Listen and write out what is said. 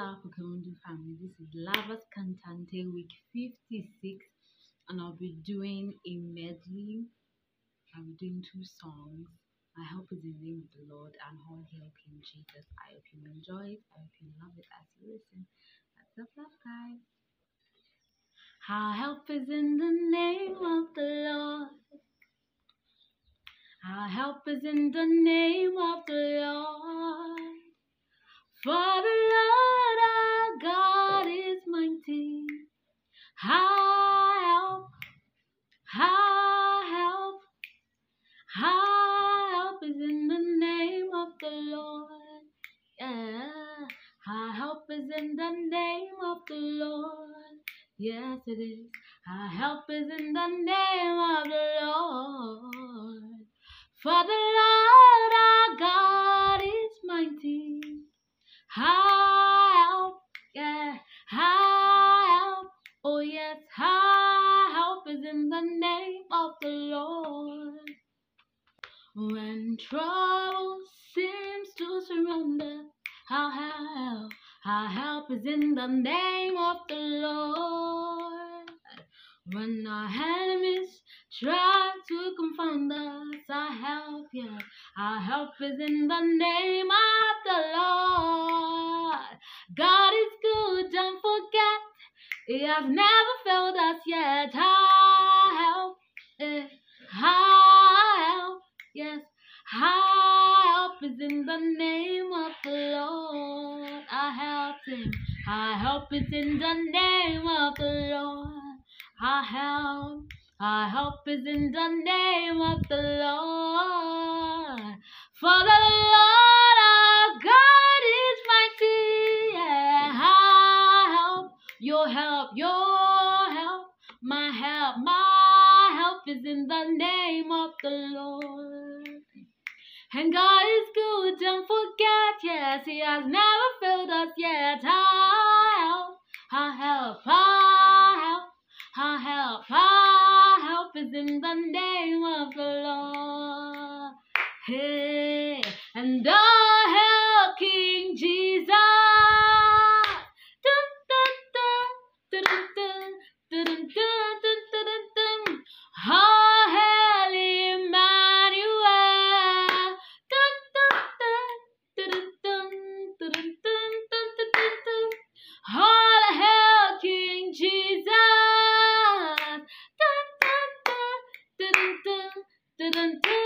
Hola African family, this is La Voz Cantante week 56 and I'll be doing a medley. I'll be doing two songs. My help is in the name of the Lord and all hail King Jesus. I hope you enjoy it. I hope you love it as you listen. That's the love guys. Our help is in the name of the Lord. Our help is in the name of help, our help, our help is in the name of the Lord. Yeah, our help is in the name of the Lord. Yes, it is. Our help is in the name of the Lord. For the Lord our God is mighty. Help, yeah, help. Oh yes, help is in the name of the Lord. When trouble seems to surrender, our help, our help is in the name of the Lord. When our enemies try to confound us, our help, yeah, our help is in the name of the Lord. God is good, don't forget, He has never failed us yet. Our help, eh, our help, yes, help is in the name of the Lord. I help, is, our help is in the name of the Lord. I help, our help is in the name of the Lord. For the Lord our God is mighty. Yeah, our help, your help, your help, my help, my our help is in the name of the Lord. And God is good, don't forget, yes, He has never failed us yet. Our help, our help, our help, our help, our help is in the name of the Lord. Hey, and our help, King Jesus. Dun, dun, dun, dun, dun.